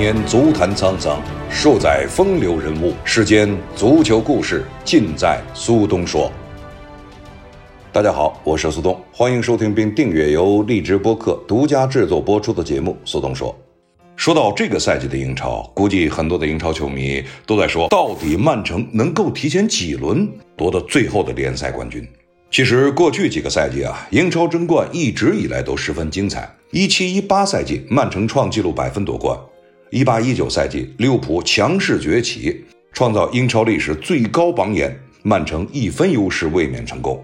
年足坛沧桑，数载风流人物。世间足球故事，尽在苏东说。大家好，我是苏东，欢迎收听并订阅由荔枝播客独家制作播出的节目《苏东说》。说到这个赛季的英超，估计很多的英超球迷都在说，到底曼城能够提前几轮夺得最后的联赛冠军？其实过去几个赛季啊，英超争冠一直以来都十分精彩。一七一八赛季，曼城创纪录百分夺冠；一八一九赛季，利物浦强势崛起，创造英超历史最高榜眼，曼城一分优势卫冕成功。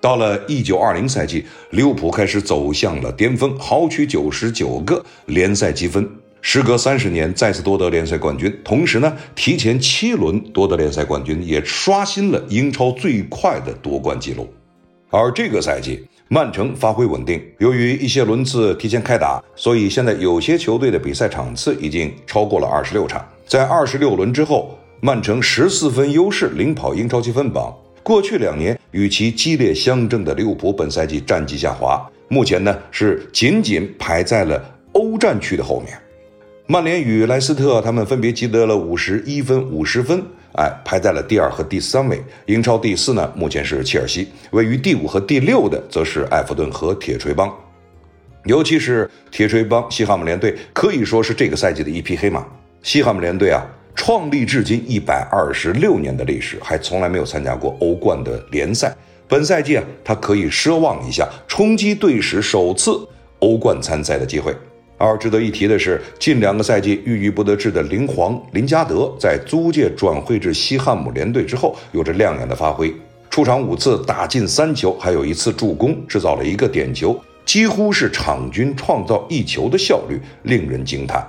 到了一九二零赛季，利物浦开始走向了巅峰，豪取九十九个联赛积分，时隔三十年再次夺得联赛冠军，同时呢，提前七轮夺得联赛冠军，也刷新了英超最快的夺冠纪录。而这个赛季，曼城发挥稳定，由于一些轮次提前开打，所以现在有些球队的比赛场次已经超过了二十六场。在二十六轮之后，曼城十四分优势领跑英超积分榜。过去两年与其激烈相争的利物浦，本赛季战绩下滑，目前呢是仅仅排在了欧战区的后面。曼联与莱斯特他们分别积得了五十一分、五十分。哎，排在了第二和第三位。英超第四呢，目前是切尔西。位于第五和第六的，则是埃弗顿和铁锤帮。尤其是铁锤帮西汉姆联队，可以说是这个赛季的一匹黑马。西汉姆联队啊，创立至今一百二十六年的历史，还从来没有参加过欧冠的联赛。本赛季啊，他可以奢望一下，冲击队史首次欧冠参赛的机会。而值得一提的是，近两个赛季郁郁不得志的林皇林加德，在租借转会至西汉姆联队之后，有着亮眼的发挥。出场五次打进三球，还有一次助攻，制造了一个点球，几乎是场均创造一球的效率，令人惊叹。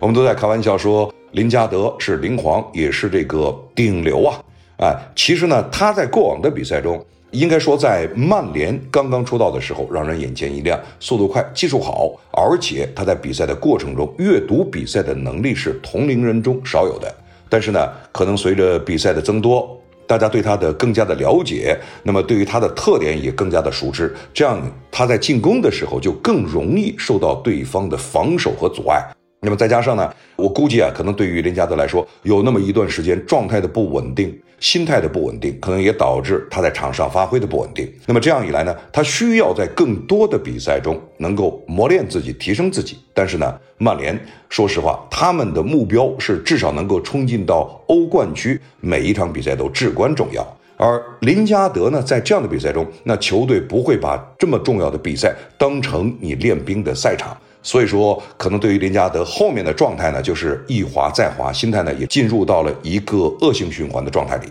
我们都在开玩笑说，林加德是林皇，也是这个顶流啊！哎，其实呢，他在过往的比赛中。应该说，在曼联刚刚出道的时候，让人眼前一亮，速度快，技术好，而且他在比赛的过程中阅读比赛的能力是同龄人中少有的。但是呢，可能随着比赛的增多，大家对他的更加的了解，那么对于他的特点也更加的熟知，这样他在进攻的时候就更容易受到对方的防守和阻碍。那么再加上呢，我估计啊，可能对于林加德来说，有那么一段时间状态的不稳定，心态的不稳定，可能也导致他在场上发挥的不稳定。那么这样一来呢，他需要在更多的比赛中能够磨练自己，提升自己。但是呢，曼联说实话，他们的目标是至少能够冲进到欧冠区，每一场比赛都至关重要。而林加德呢，在这样的比赛中，那球队不会把这么重要的比赛当成你练兵的赛场。所以说，可能对于林加德后面的状态呢，就是一滑再滑，心态呢也进入到了一个恶性循环的状态里。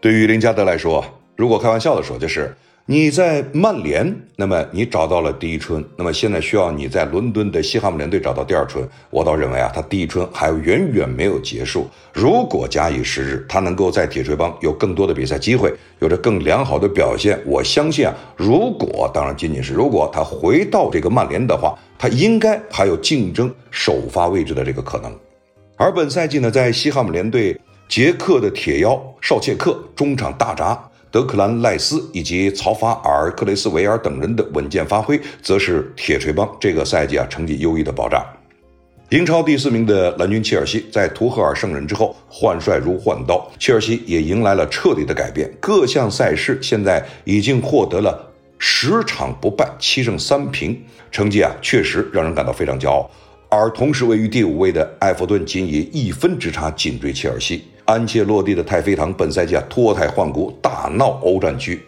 对于林加德来说，如果开玩笑的说，就是。你在曼联，那么你找到了第一春，那么现在需要你在伦敦的西汉姆联队找到第二春。我倒认为啊，他第一春还远远没有结束。如果假以时日，他能够在铁锤帮有更多的比赛机会，有着更良好的表现，我相信啊，如果当然仅仅是如果他回到这个曼联的话，他应该还有竞争首发位置的这个可能。而本赛季呢，在西汉姆联队，捷克的铁腰绍切克中场大闸。德克兰·赖斯以及曹法尔、克雷斯维尔等人的稳健发挥，则是铁锤帮这个赛季啊成绩优异的保障。英超第四名的蓝军切尔西，在图赫尔上任之后，换帅如换刀，切尔西也迎来了彻底的改变。各项赛事现在已经获得了十场不败、七胜三平，成绩啊确实让人感到非常骄傲。而同时位于第五位的埃弗顿，仅以一分之差紧追切尔西。安切洛蒂的太妃糖本赛季啊脱胎换骨，大闹欧战区。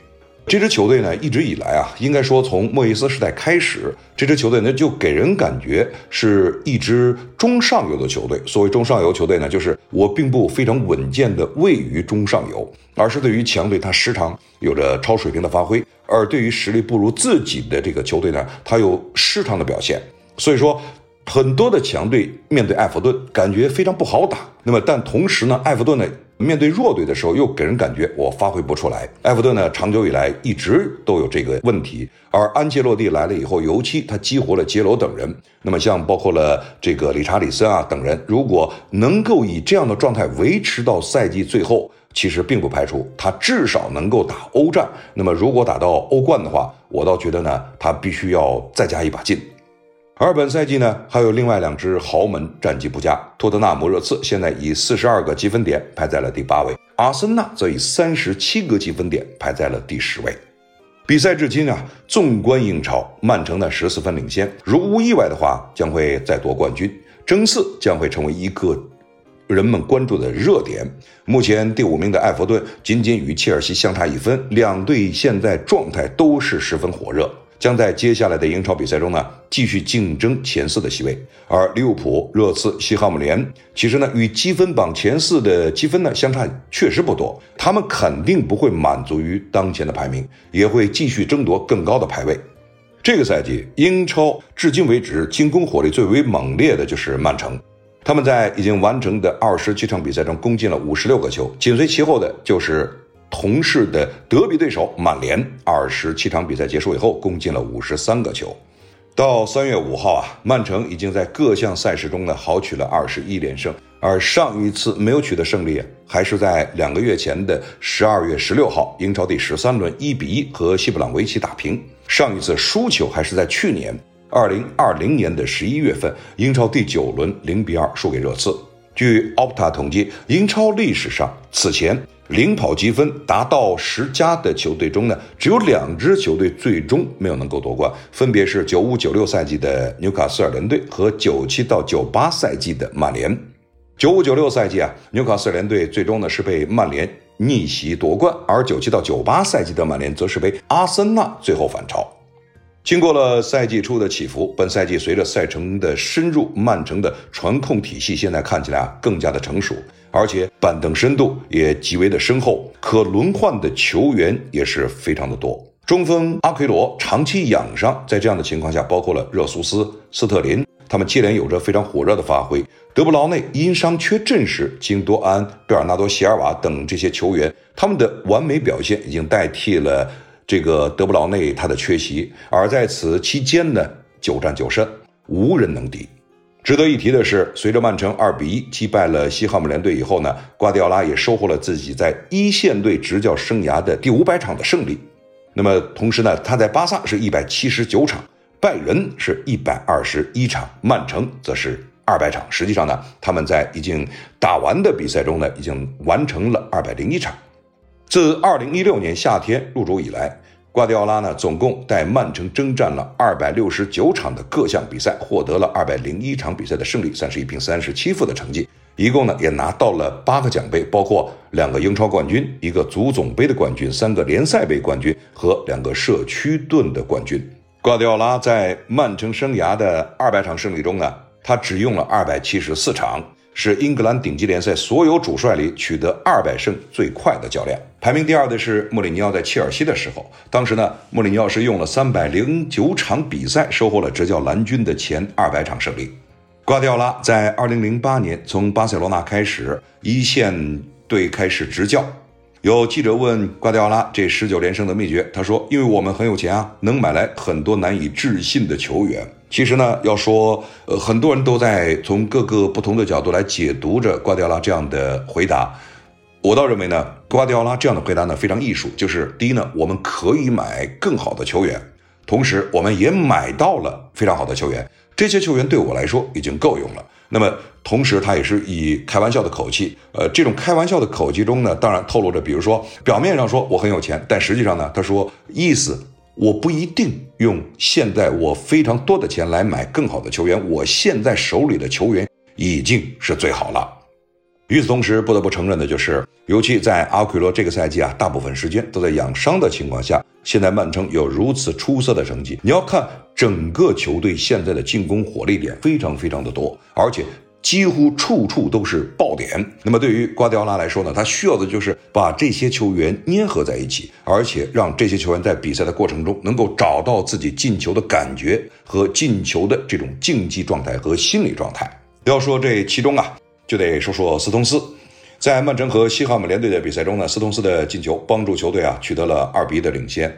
这支球队呢，一直以来啊，应该说从莫伊斯时代开始，这支球队呢就给人感觉是一支中上游的球队。所谓中上游球队呢，就是我并不非常稳健的位于中上游，而是对于强队他时常有着超水平的发挥，而对于实力不如自己的这个球队呢，他有失常的表现。所以说。很多的强队面对埃弗顿，感觉非常不好打。那么，但同时呢，埃弗顿呢面对弱队的时候，又给人感觉我发挥不出来。埃弗顿呢，长久以来一直都有这个问题。而安切洛蒂来了以后，尤其他激活了杰罗等人。那么，像包括了这个理查里森啊等人，如果能够以这样的状态维持到赛季最后，其实并不排除他至少能够打欧战。那么，如果打到欧冠的话，我倒觉得呢，他必须要再加一把劲。而本赛季呢，还有另外两支豪门战绩不佳，托特纳姆热刺现在以四十二个积分点排在了第八位，阿森纳则以三十七个积分点排在了第十位。比赛至今啊，纵观英超，曼城呢十四分领先，如无意外的话，将会再夺冠军，争四将会成为一个人们关注的热点。目前第五名的埃弗顿仅仅与切尔西相差一分，两队现在状态都是十分火热。将在接下来的英超比赛中呢，继续竞争前四的席位。而利物浦、热刺、西汉姆联其实呢，与积分榜前四的积分呢相差确实不多。他们肯定不会满足于当前的排名，也会继续争夺更高的排位。这个赛季英超至今为止进攻火力最为猛烈的就是曼城，他们在已经完成的二十七场比赛中攻进了五十六个球，紧随其后的就是。同市的德比对手曼联，二十七场比赛结束以后，攻进了五十三个球。到三月五号啊，曼城已经在各项赛事中呢豪取了二十一连胜，而上一次没有取得胜利，还是在两个月前的十二月十六号，英超第十三轮一比一和西布朗维奇打平。上一次输球还是在去年二零二零年的十一月份，英超第九轮零比二输给热刺。据 Opta 统计，英超历史上此前。领跑积分达到十加的球队中呢，只有两支球队最终没有能够夺冠，分别是九五九六赛季的纽卡斯尔联队和九七到九八赛季的曼联。九五九六赛季啊，纽卡斯尔联队最终呢是被曼联逆袭夺冠，而九七到九八赛季的曼联则是被阿森纳最后反超。经过了赛季初的起伏，本赛季随着赛程的深入，曼城的传控体系现在看起来啊更加的成熟，而且板凳深度也极为的深厚，可轮换的球员也是非常的多。中锋阿奎罗长期养伤，在这样的情况下，包括了热苏斯、斯特林，他们接连有着非常火热的发挥。德布劳内因伤缺阵时，金多安、贝尔纳多、席尔瓦等这些球员，他们的完美表现已经代替了。这个德布劳内他的缺席，而在此期间呢，九战九胜，无人能敌。值得一提的是，随着曼城二比一击败了西汉姆联队以后呢，瓜迪奥拉也收获了自己在一线队执教生涯的第五百场的胜利。那么同时呢，他在巴萨是一百七十九场，拜仁是一百二十一场，曼城则是二百场。实际上呢，他们在已经打完的比赛中呢，已经完成了二百零一场。自二零一六年夏天入主以来，瓜迪奥拉呢总共带曼城征战了二百六十九场的各项比赛，获得了二百零一场比赛的胜利，三十一平三十七负的成绩。一共呢也拿到了八个奖杯，包括两个英超冠军、一个足总杯的冠军、三个联赛杯冠军和两个社区盾的冠军。瓜迪奥拉在曼城生涯的二百场胜利中呢，他只用了二百七十四场。是英格兰顶级联赛所有主帅里取得二百胜最快的教练。排名第二的是穆里尼奥在切尔西的时候，当时呢，穆里尼奥是用了三百零九场比赛，收获了执教蓝军的前二百场胜利。瓜迪奥拉在二零零八年从巴塞罗那开始一线队开始执教。有记者问瓜迪奥拉这十九连胜的秘诀，他说：“因为我们很有钱啊，能买来很多难以置信的球员。”其实呢，要说，呃，很多人都在从各个不同的角度来解读着瓜迪奥拉这样的回答。我倒认为呢，瓜迪奥拉这样的回答呢非常艺术。就是第一呢，我们可以买更好的球员，同时我们也买到了非常好的球员。这些球员对我来说已经够用了。那么，同时他也是以开玩笑的口气，呃，这种开玩笑的口气中呢，当然透露着，比如说表面上说我很有钱，但实际上呢，他说意思我不一定用现在我非常多的钱来买更好的球员，我现在手里的球员已经是最好了。与此同时，不得不承认的就是，尤其在阿奎罗这个赛季啊，大部分时间都在养伤的情况下，现在曼城有如此出色的成绩。你要看整个球队现在的进攻火力点非常非常的多，而且几乎处处都是爆点。那么对于瓜迪奥拉来说呢，他需要的就是把这些球员粘合在一起，而且让这些球员在比赛的过程中能够找到自己进球的感觉和进球的这种竞技状态和心理状态。要说这其中啊。就得说说斯通斯，在曼城和西汉姆联队的比赛中呢，斯通斯的进球帮助球队啊取得了二比一的领先，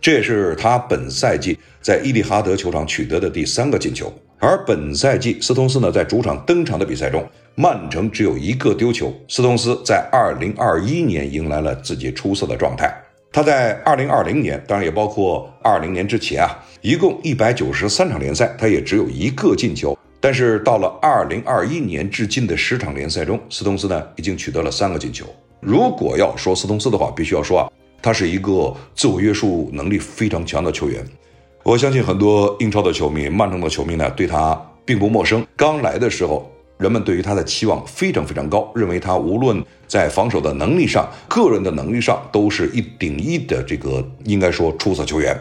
这也是他本赛季在伊利哈德球场取得的第三个进球。而本赛季斯通斯呢在主场登场的比赛中，曼城只有一个丢球。斯通斯在二零二一年迎来了自己出色的状态。他在二零二零年，当然也包括二零年之前啊，一共一百九十三场联赛，他也只有一个进球。但是到了二零二一年至今的十场联赛中，斯通斯呢已经取得了三个进球。如果要说斯通斯的话，必须要说啊，他是一个自我约束能力非常强的球员。我相信很多英超的球迷、曼城的球迷呢，对他并不陌生。刚来的时候，人们对于他的期望非常非常高，认为他无论在防守的能力上、个人的能力上，都是一顶一的这个应该说出色球员。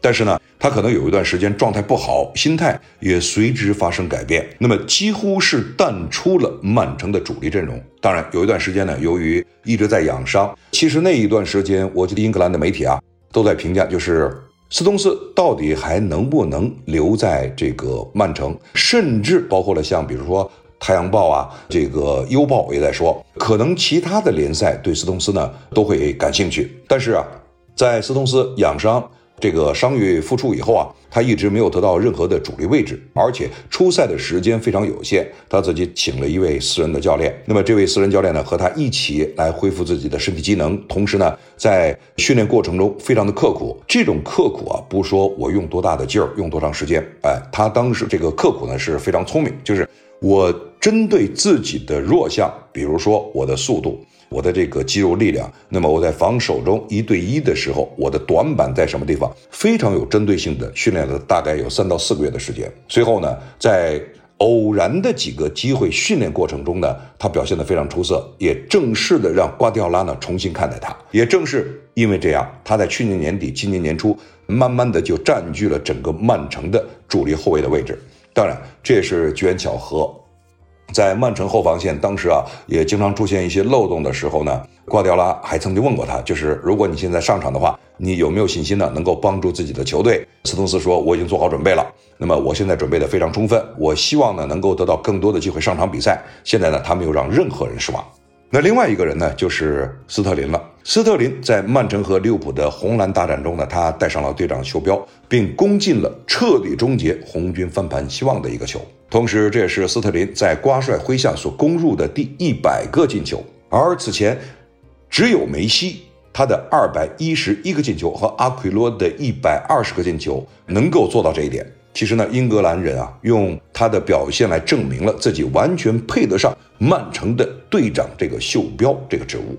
但是呢，他可能有一段时间状态不好，心态也随之发生改变，那么几乎是淡出了曼城的主力阵容。当然，有一段时间呢，由于一直在养伤，其实那一段时间，我记得英格兰的媒体啊都在评价，就是斯通斯到底还能不能留在这个曼城，甚至包括了像比如说《太阳报》啊，这个《优报》也在说，可能其他的联赛对斯通斯呢都会感兴趣。但是啊，在斯通斯养伤。这个伤愈复出以后啊，他一直没有得到任何的主力位置，而且出赛的时间非常有限。他自己请了一位私人的教练，那么这位私人教练呢，和他一起来恢复自己的身体机能，同时呢，在训练过程中非常的刻苦。这种刻苦啊，不说我用多大的劲儿，用多长时间，哎，他当时这个刻苦呢是非常聪明，就是我针对自己的弱项，比如说我的速度。我的这个肌肉力量，那么我在防守中一对一的时候，我的短板在什么地方？非常有针对性的训练了大概有三到四个月的时间。随后呢，在偶然的几个机会训练过程中呢，他表现得非常出色，也正式的让瓜迪奥拉呢重新看待他。也正是因为这样，他在去年年底、今年年初，慢慢的就占据了整个曼城的主力后卫的位置。当然，这也是机缘巧合。在曼城后防线，当时啊也经常出现一些漏洞的时候呢，瓜迪奥拉还曾经问过他，就是如果你现在上场的话，你有没有信心呢？能够帮助自己的球队？斯通斯说：“我已经做好准备了，那么我现在准备的非常充分，我希望呢能够得到更多的机会上场比赛。现在呢，他没有让任何人失望。”那另外一个人呢，就是斯特林了。斯特林在曼城和利物浦的红蓝大战中呢，他戴上了队长袖标，并攻进了彻底终结红军翻盘希望的一个球。同时，这也是斯特林在瓜帅麾下所攻入的第一百个进球。而此前，只有梅西他的二百一十一个进球和阿奎罗的一百二十个进球能够做到这一点。其实呢，英格兰人啊，用他的表现来证明了自己完全配得上曼城的队长这个袖标这个职务。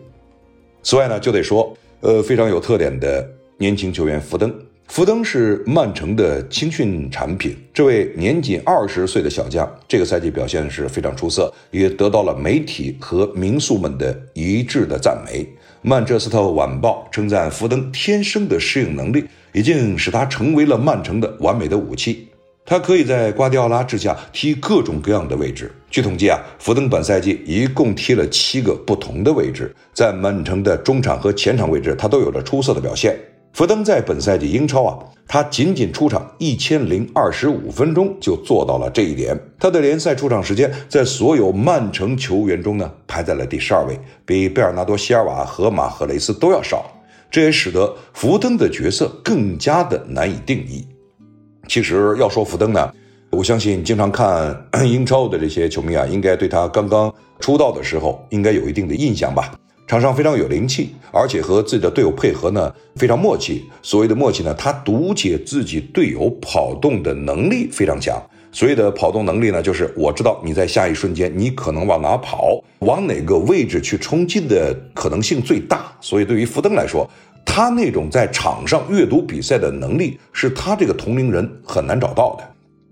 此外呢，就得说，呃，非常有特点的年轻球员福登。福登是曼城的青训产品，这位年仅二十岁的小将，这个赛季表现是非常出色，也得到了媒体和名宿们的一致的赞美。曼彻斯特晚报称赞福登天生的适应能力。已经使他成为了曼城的完美的武器。他可以在瓜迪奥拉之下踢各种各样的位置。据统计啊，福登本赛季一共踢了七个不同的位置，在曼城的中场和前场位置，他都有着出色的表现。福登在本赛季英超啊，他仅仅出场一千零二十五分钟就做到了这一点。他的联赛出场时间在所有曼城球员中呢，排在了第十二位，比贝尔纳多·席尔瓦和马赫雷斯都要少。这也使得福登的角色更加的难以定义。其实要说福登呢，我相信经常看英超的这些球迷啊，应该对他刚刚出道的时候应该有一定的印象吧。场上非常有灵气，而且和自己的队友配合呢非常默契。所谓的默契呢，他读解自己队友跑动的能力非常强。所谓的跑动能力呢，就是我知道你在下一瞬间你可能往哪跑，往哪个位置去冲击的可能性最大。所以对于福登来说，他那种在场上阅读比赛的能力，是他这个同龄人很难找到的。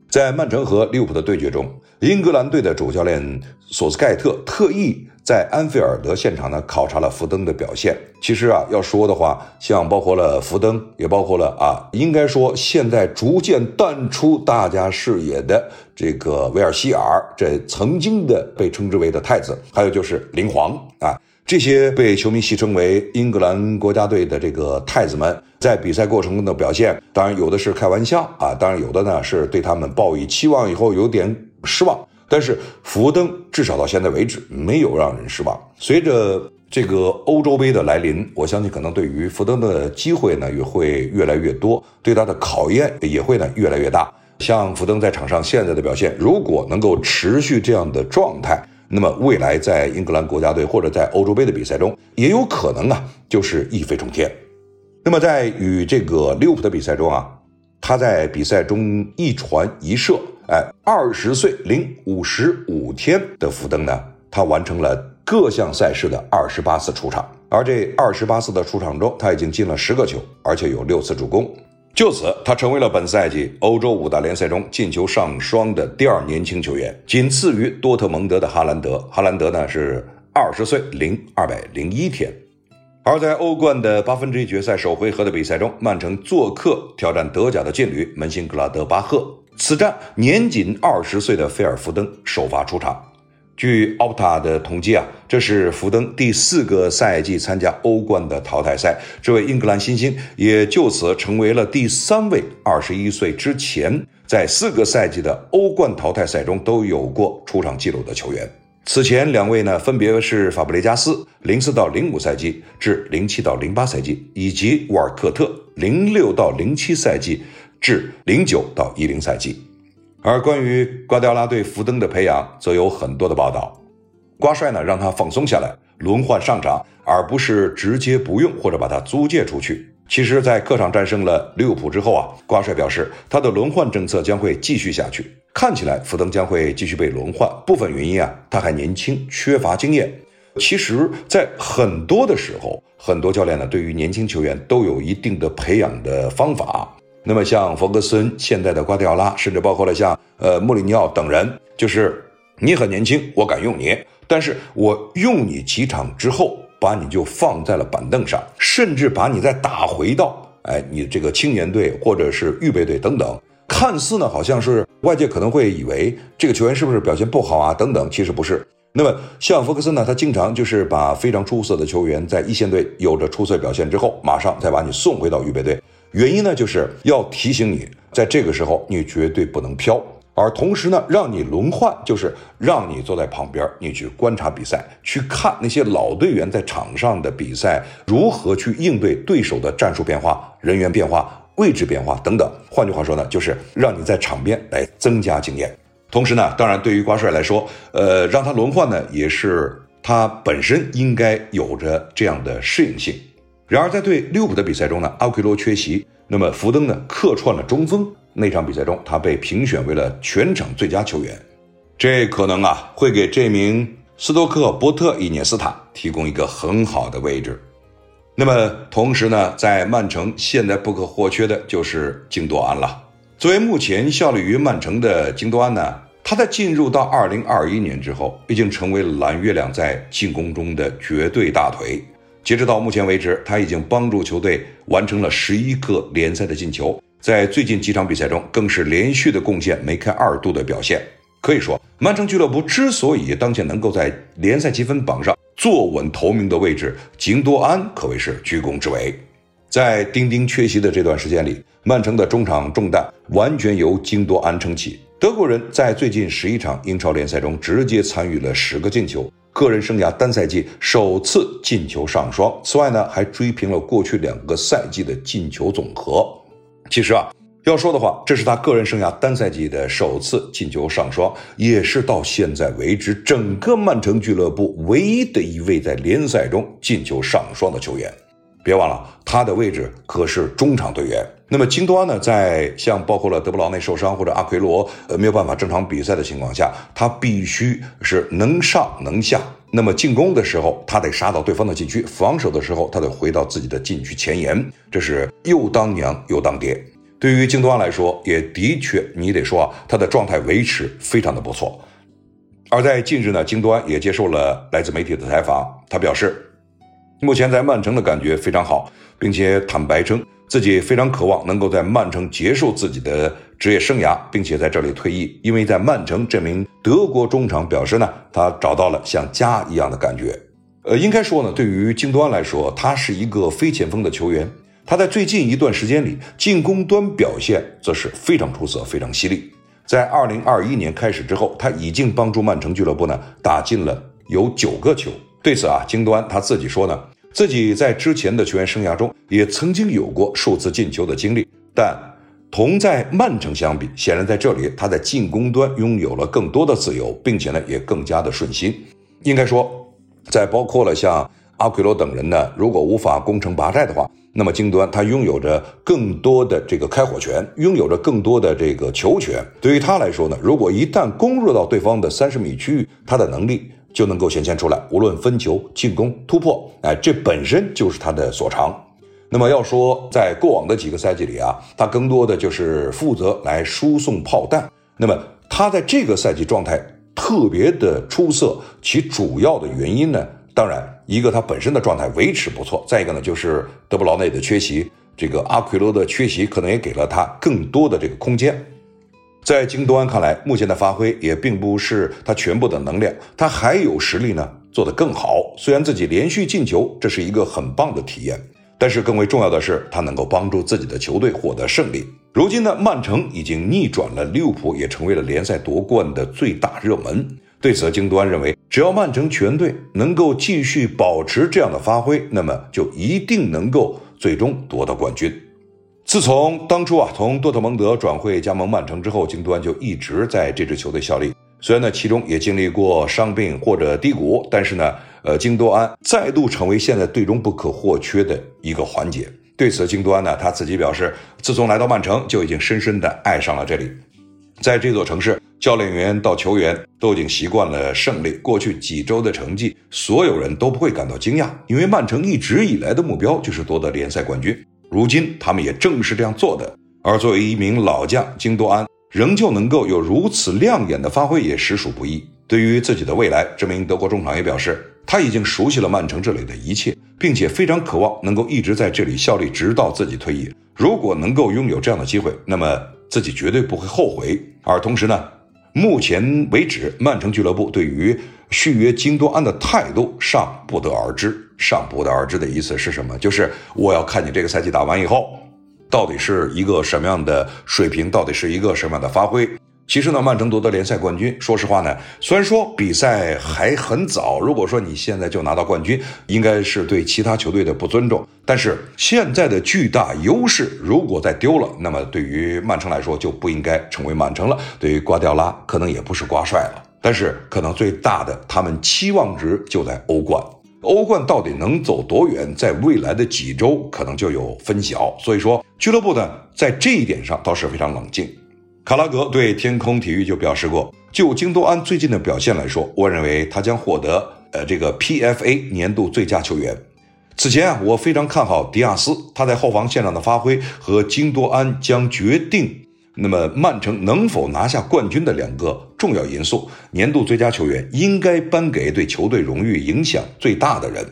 在曼城和利物浦的对决中，英格兰队的主教练索斯盖特特意。在安菲尔德现场呢，考察了福登的表现。其实啊，要说的话，像包括了福登，也包括了啊，应该说现在逐渐淡出大家视野的这个维尔希尔，这曾经的被称之为的太子，还有就是林皇啊，这些被球迷戏称为英格兰国家队的这个太子们，在比赛过程中的表现，当然有的是开玩笑啊，当然有的呢是对他们抱以期望以后有点失望。但是福登至少到现在为止没有让人失望。随着这个欧洲杯的来临，我相信可能对于福登的机会呢也会越来越多，对他的考验也会呢越来越大。像福登在场上现在的表现，如果能够持续这样的状态，那么未来在英格兰国家队或者在欧洲杯的比赛中，也有可能啊就是一飞冲天。那么在与这个利物浦的比赛中啊，他在比赛中一传一射，哎，二十岁零五十五天的福登呢，他完成了各项赛事的二十八次出场，而这二十八次的出场中，他已经进了十个球，而且有六次助攻。就此，他成为了本赛季欧洲五大联赛中进球上双的第二年轻球员，仅次于多特蒙德的哈兰德。哈兰德呢是二十岁零二百零一天。而在欧冠的八分之一决赛首回合的比赛中，曼城做客挑战德甲的劲旅门兴格拉德巴赫。此战年仅二十岁的菲尔福登首发出场。据奥塔的统计啊，这是福登第四个赛季参加欧冠的淘汰赛。这位英格兰新星也就此成为了第三位二十一岁之前在四个赛季的欧冠淘汰赛中都有过出场记录的球员。此前两位呢，分别是法布雷加斯零四到零五赛季至零七到零八赛季，以及沃尔克特零六到零七赛季至零九到一零赛季。而关于瓜迪奥拉对福登的培养，则有很多的报道。瓜帅呢，让他放松下来，轮换上场，而不是直接不用或者把他租借出去。其实，在客场战胜了利物浦之后啊，瓜帅表示他的轮换政策将会继续下去。看起来福登将会继续被轮换，部分原因啊，他还年轻，缺乏经验。其实，在很多的时候，很多教练呢，对于年轻球员都有一定的培养的方法。那么像弗格森、现在的瓜迪奥拉，甚至包括了像呃穆里尼奥等人，就是你很年轻，我敢用你，但是我用你几场之后，把你就放在了板凳上，甚至把你再打回到哎你这个青年队或者是预备队等等，看似呢好像是外界可能会以为这个球员是不是表现不好啊等等，其实不是。那么像弗格森呢，他经常就是把非常出色的球员在一线队有着出色表现之后，马上再把你送回到预备队。原因呢，就是要提醒你，在这个时候你绝对不能飘，而同时呢，让你轮换，就是让你坐在旁边，你去观察比赛，去看那些老队员在场上的比赛如何去应对对手的战术变化、人员变化、位置变化等等。换句话说呢，就是让你在场边来增加经验。同时呢，当然对于瓜帅来说，呃，让他轮换呢，也是他本身应该有着这样的适应性。然而，在对利物浦的比赛中呢，阿奎罗缺席，那么福登呢客串了中锋。那场比赛中，他被评选为了全场最佳球员，这可能啊会给这名斯托克波特伊涅斯塔提供一个很好的位置。那么，同时呢，在曼城现在不可或缺的就是京多安了。作为目前效力于曼城的京多安呢，他在进入到2021年之后，已经成为蓝月亮在进攻中的绝对大腿。截止到目前为止，他已经帮助球队完成了十一个联赛的进球，在最近几场比赛中更是连续的贡献梅开二度的表现。可以说，曼城俱乐部之所以当前能够在联赛积分榜上坐稳头名的位置，京多安可谓是居功至伟。在丁丁缺席的这段时间里，曼城的中场重担完全由京多安撑起。德国人在最近十一场英超联赛中直接参与了十个进球。个人生涯单赛季首次进球上双，此外呢，还追平了过去两个赛季的进球总和。其实啊，要说的话，这是他个人生涯单赛季的首次进球上双，也是到现在为止整个曼城俱乐部唯一的一位在联赛中进球上双的球员。别忘了，他的位置可是中场队员。那么京多安呢，在像包括了德布劳内受伤或者阿奎罗呃没有办法正常比赛的情况下，他必须是能上能下。那么进攻的时候，他得杀到对方的禁区；防守的时候，他得回到自己的禁区前沿。这是又当娘又当爹。对于京多安来说，也的确，你得说啊，他的状态维持非常的不错。而在近日呢，京多安也接受了来自媒体的采访，他表示。目前在曼城的感觉非常好，并且坦白称自己非常渴望能够在曼城结束自己的职业生涯，并且在这里退役。因为在曼城，这名德国中场表示呢，他找到了像家一样的感觉。呃，应该说呢，对于京多安来说，他是一个非前锋的球员。他在最近一段时间里，进攻端表现则是非常出色、非常犀利。在2021年开始之后，他已经帮助曼城俱乐部呢打进了有九个球。对此啊，京多安他自己说呢，自己在之前的球员生涯中也曾经有过数次进球的经历，但同在曼城相比，显然在这里他在进攻端拥有了更多的自由，并且呢也更加的顺心。应该说，在包括了像阿奎罗等人呢，如果无法攻城拔寨的话，那么京端他拥有着更多的这个开火权，拥有着更多的这个球权。对于他来说呢，如果一旦攻入到对方的三十米区域，他的能力就能够显现出来，无论分球、进攻、突破，哎，这本身就是他的所长。那么要说在过往的几个赛季里啊，他更多的就是负责来输送炮弹。那么他在这个赛季状态特别的出色，其主要的原因呢？当然，一个他本身的状态维持不错，再一个呢，就是德布劳内的缺席，这个阿奎罗的缺席，可能也给了他更多的这个空间。在京多安看来，目前的发挥也并不是他全部的能量，他还有实力呢，做得更好。虽然自己连续进球，这是一个很棒的体验，但是更为重要的是，他能够帮助自己的球队获得胜利。如今呢，曼城已经逆转了利物浦，也成为了联赛夺冠的最大热门。对此，京多安认为，只要曼城全队能够继续保持这样的发挥，那么就一定能够最终夺得冠军。自从当初啊从多特蒙德转会加盟曼城之后，京多安就一直在这支球队效力。虽然呢其中也经历过伤病或者低谷，但是呢，呃，京多安再度成为现在队中不可或缺的一个环节。对此，京多安呢他自己表示，自从来到曼城就已经深深的爱上了这里，在这座城市。教练员到球员都已经习惯了胜利。过去几周的成绩，所有人都不会感到惊讶，因为曼城一直以来的目标就是夺得联赛冠军。如今他们也正是这样做的。而作为一名老将，京多安仍旧能够有如此亮眼的发挥，也实属不易。对于自己的未来，这名德国中场也表示，他已经熟悉了曼城这里的一切，并且非常渴望能够一直在这里效力，直到自己退役。如果能够拥有这样的机会，那么自己绝对不会后悔。而同时呢？目前为止，曼城俱乐部对于续约京多安的态度尚不得而知。尚不得而知的意思是什么？就是我要看你这个赛季打完以后，到底是一个什么样的水平，到底是一个什么样的发挥。其实呢，曼城夺得联赛冠军，说实话呢，虽然说比赛还很早，如果说你现在就拿到冠军，应该是对其他球队的不尊重。但是现在的巨大优势，如果再丢了，那么对于曼城来说就不应该成为曼城了。对于瓜迪奥拉，可能也不是瓜帅了。但是可能最大的他们期望值就在欧冠，欧冠到底能走多远，在未来的几周可能就有分晓。所以说，俱乐部呢在这一点上倒是非常冷静。卡拉格对天空体育就表示过，就京多安最近的表现来说，我认为他将获得呃这个 PFA 年度最佳球员。此前啊，我非常看好迪亚斯，他在后防线上的发挥和京多安将决定那么曼城能否拿下冠军的两个重要因素。年度最佳球员应该颁给对球队荣誉影响最大的人。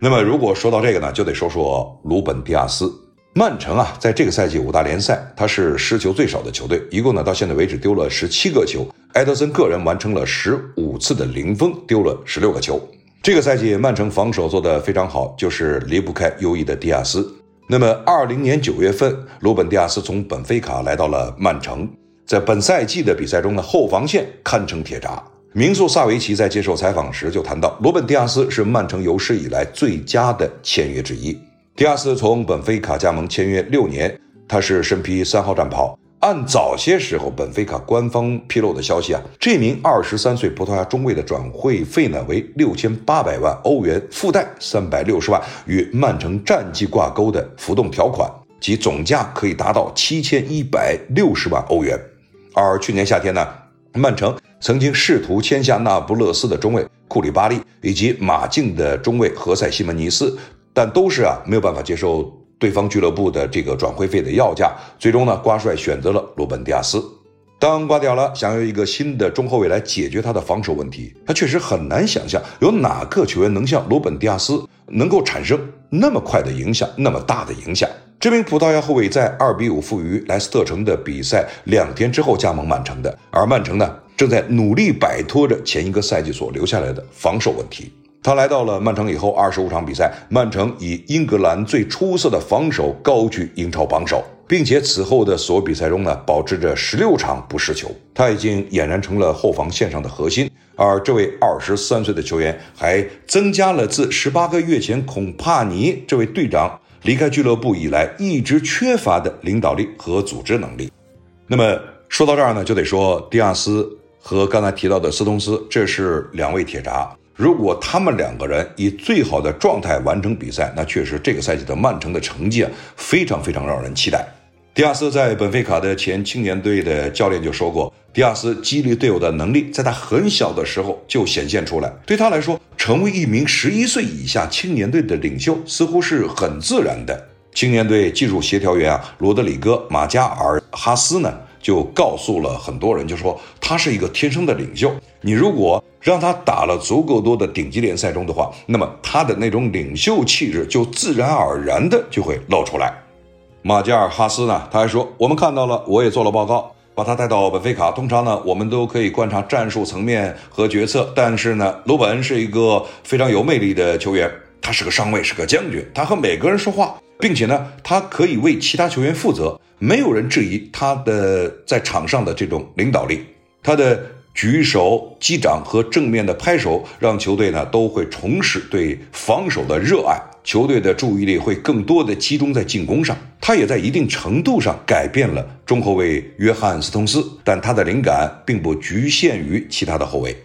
那么如果说到这个呢，就得说说鲁本迪亚斯。曼城啊，在这个赛季五大联赛，他是失球最少的球队，一共呢到现在为止丢了十七个球。埃德森个人完成了十五次的零封，丢了十六个球。这个赛季曼城防守做得非常好，就是离不开优异的迪亚斯。那么二零年九月份，罗本迪亚斯从本菲卡来到了曼城，在本赛季的比赛中呢，后防线堪称铁闸。名宿萨维奇在接受采访时就谈到，罗本迪亚斯是曼城有史以来最佳的签约之一。迪亚斯从本菲卡加盟签约六年，他是身披三号战袍。按早些时候本菲卡官方披露的消息啊，这名二十三岁葡萄牙中卫的转会费呢为六千八百万欧元，附带三百六十万与曼城战绩挂钩的浮动条款，其总价可以达到七千一百六十万欧元。而去年夏天呢，曼城曾经试图签下那不勒斯的中卫库里巴利以及马竞的中卫何塞西门尼斯。但都是啊，没有办法接受对方俱乐部的这个转会费的要价。最终呢，瓜帅选择了罗本迪亚斯。当瓜迪奥拉想要一个新的中后卫来解决他的防守问题，他确实很难想象有哪个球员能像罗本迪亚斯能够产生那么快的影响，那么大的影响。这名葡萄牙后卫在二比五负于莱斯特城的比赛两天之后加盟曼城的，而曼城呢，正在努力摆脱着前一个赛季所留下来的防守问题。他来到了曼城以后，二十五场比赛，曼城以英格兰最出色的防守高居英超榜首，并且此后的所有比赛中呢，保持着十六场不失球。他已经俨然成了后防线上的核心。而这位二十三岁的球员还增加了自十八个月前孔帕尼这位队长离开俱乐部以来一直缺乏的领导力和组织能力。那么说到这儿呢，就得说迪亚斯和刚才提到的斯通斯，这是两位铁闸。如果他们两个人以最好的状态完成比赛，那确实这个赛季的曼城的成绩啊，非常非常让人期待。迪亚斯在本菲卡的前青年队的教练就说过，迪亚斯激励队友的能力在他很小的时候就显现出来。对他来说，成为一名十一岁以下青年队的领袖似乎是很自然的。青年队技术协调员啊，罗德里戈·马加尔哈斯呢？就告诉了很多人，就说他是一个天生的领袖。你如果让他打了足够多的顶级联赛中的话，那么他的那种领袖气质就自然而然的就会露出来。马加尔哈斯呢，他还说，我们看到了，我也做了报告，把他带到本菲卡。通常呢，我们都可以观察战术层面和决策，但是呢，鲁本是一个非常有魅力的球员，他是个上尉，是个将军，他和每个人说话。并且呢，他可以为其他球员负责，没有人质疑他的在场上的这种领导力。他的举手、击掌和正面的拍手，让球队呢都会重拾对防守的热爱，球队的注意力会更多的集中在进攻上。他也在一定程度上改变了中后卫约翰斯通斯，但他的灵感并不局限于其他的后卫。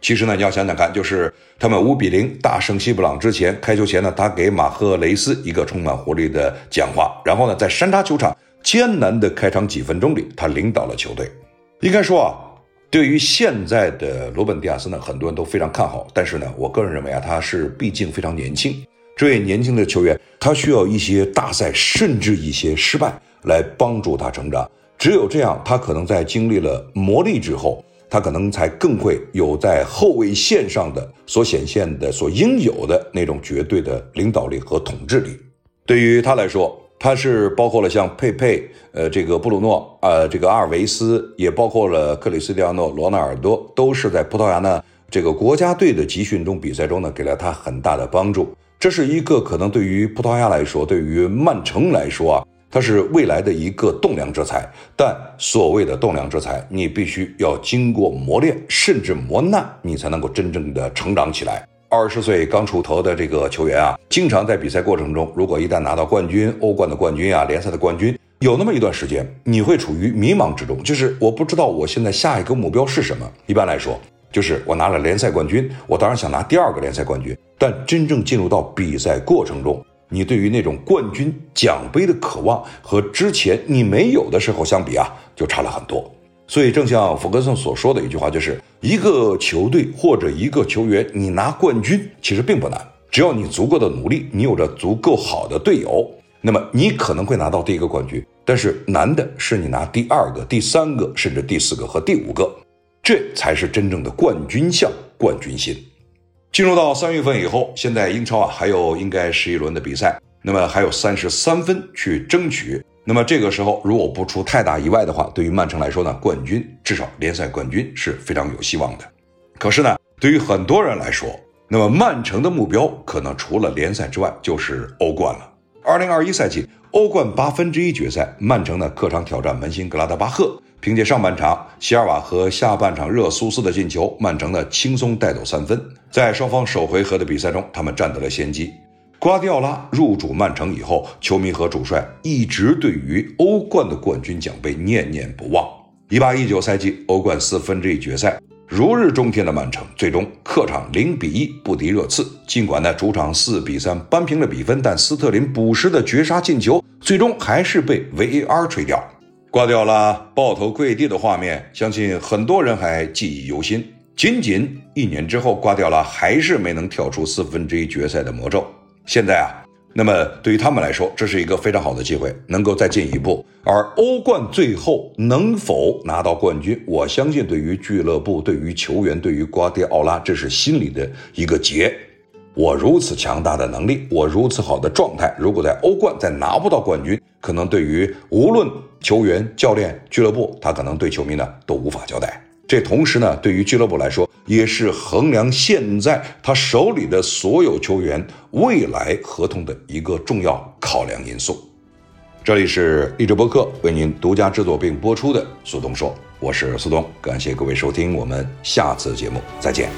其实呢，你要想想看，就是他们五比零大胜西布朗之前，开球前呢，他给马赫雷斯一个充满活力的讲话，然后呢，在山楂球场艰难的开场几分钟里，他领导了球队。应该说啊，对于现在的罗本迪亚斯呢，很多人都非常看好，但是呢，我个人认为啊，他是毕竟非常年轻，这位年轻的球员，他需要一些大赛，甚至一些失败来帮助他成长，只有这样，他可能在经历了磨砺之后。他可能才更会有在后卫线上的所显现的、所应有的那种绝对的领导力和统治力。对于他来说，他是包括了像佩佩、呃，这个布鲁诺、呃，这个阿尔维斯，也包括了克里斯蒂亚诺·罗纳尔多，都是在葡萄牙呢这个国家队的集训中、比赛中呢，给了他很大的帮助。这是一个可能对于葡萄牙来说，对于曼城来说啊。它是未来的一个栋梁之才，但所谓的栋梁之才，你必须要经过磨练，甚至磨难，你才能够真正的成长起来。二十岁刚出头的这个球员啊，经常在比赛过程中，如果一旦拿到冠军、欧冠的冠军啊、联赛的冠军，有那么一段时间，你会处于迷茫之中，就是我不知道我现在下一个目标是什么。一般来说，就是我拿了联赛冠军，我当然想拿第二个联赛冠军，但真正进入到比赛过程中。你对于那种冠军奖杯的渴望和之前你没有的时候相比啊，就差了很多。所以，正像弗格森所说的一句话，就是一个球队或者一个球员，你拿冠军其实并不难，只要你足够的努力，你有着足够好的队友，那么你可能会拿到第一个冠军。但是难的是你拿第二个、第三个，甚至第四个和第五个，这才是真正的冠军相、冠军心。进入到三月份以后，现在英超啊还有应该十一轮的比赛，那么还有三十三分去争取。那么这个时候如果不出太大意外的话，对于曼城来说呢，冠军至少联赛冠军是非常有希望的。可是呢，对于很多人来说，那么曼城的目标可能除了联赛之外就是欧冠了。二零二一赛季欧冠八分之一决赛，曼城呢客场挑战门兴格拉德巴赫。凭借上半场席尔瓦和下半场热苏斯的进球，曼城呢轻松带走三分。在双方首回合的比赛中，他们占得了先机。瓜迪奥拉入主曼城以后，球迷和主帅一直对于欧冠的冠军奖杯念念不忘。一八一九赛季欧冠四分之一决赛，如日中天的曼城最终客场零比一不敌热刺。尽管呢主场四比三扳平了比分，但斯特林补时的绝杀进球最终还是被 VAR 吹掉。挂掉了抱头跪地的画面，相信很多人还记忆犹新。仅仅一年之后，挂掉了还是没能跳出四分之一决赛的魔咒。现在啊，那么对于他们来说，这是一个非常好的机会，能够再进一步。而欧冠最后能否拿到冠军，我相信对于俱乐部、对于球员、对于瓜迪奥拉，这是心里的一个结。我如此强大的能力，我如此好的状态，如果在欧冠再拿不到冠军，可能对于无论球员、教练、俱乐部，他可能对球迷呢都无法交代。这同时呢，对于俱乐部来说，也是衡量现在他手里的所有球员未来合同的一个重要考量因素。这里是励志播客为您独家制作并播出的苏东说，我是苏东，感谢各位收听，我们下次节目再见。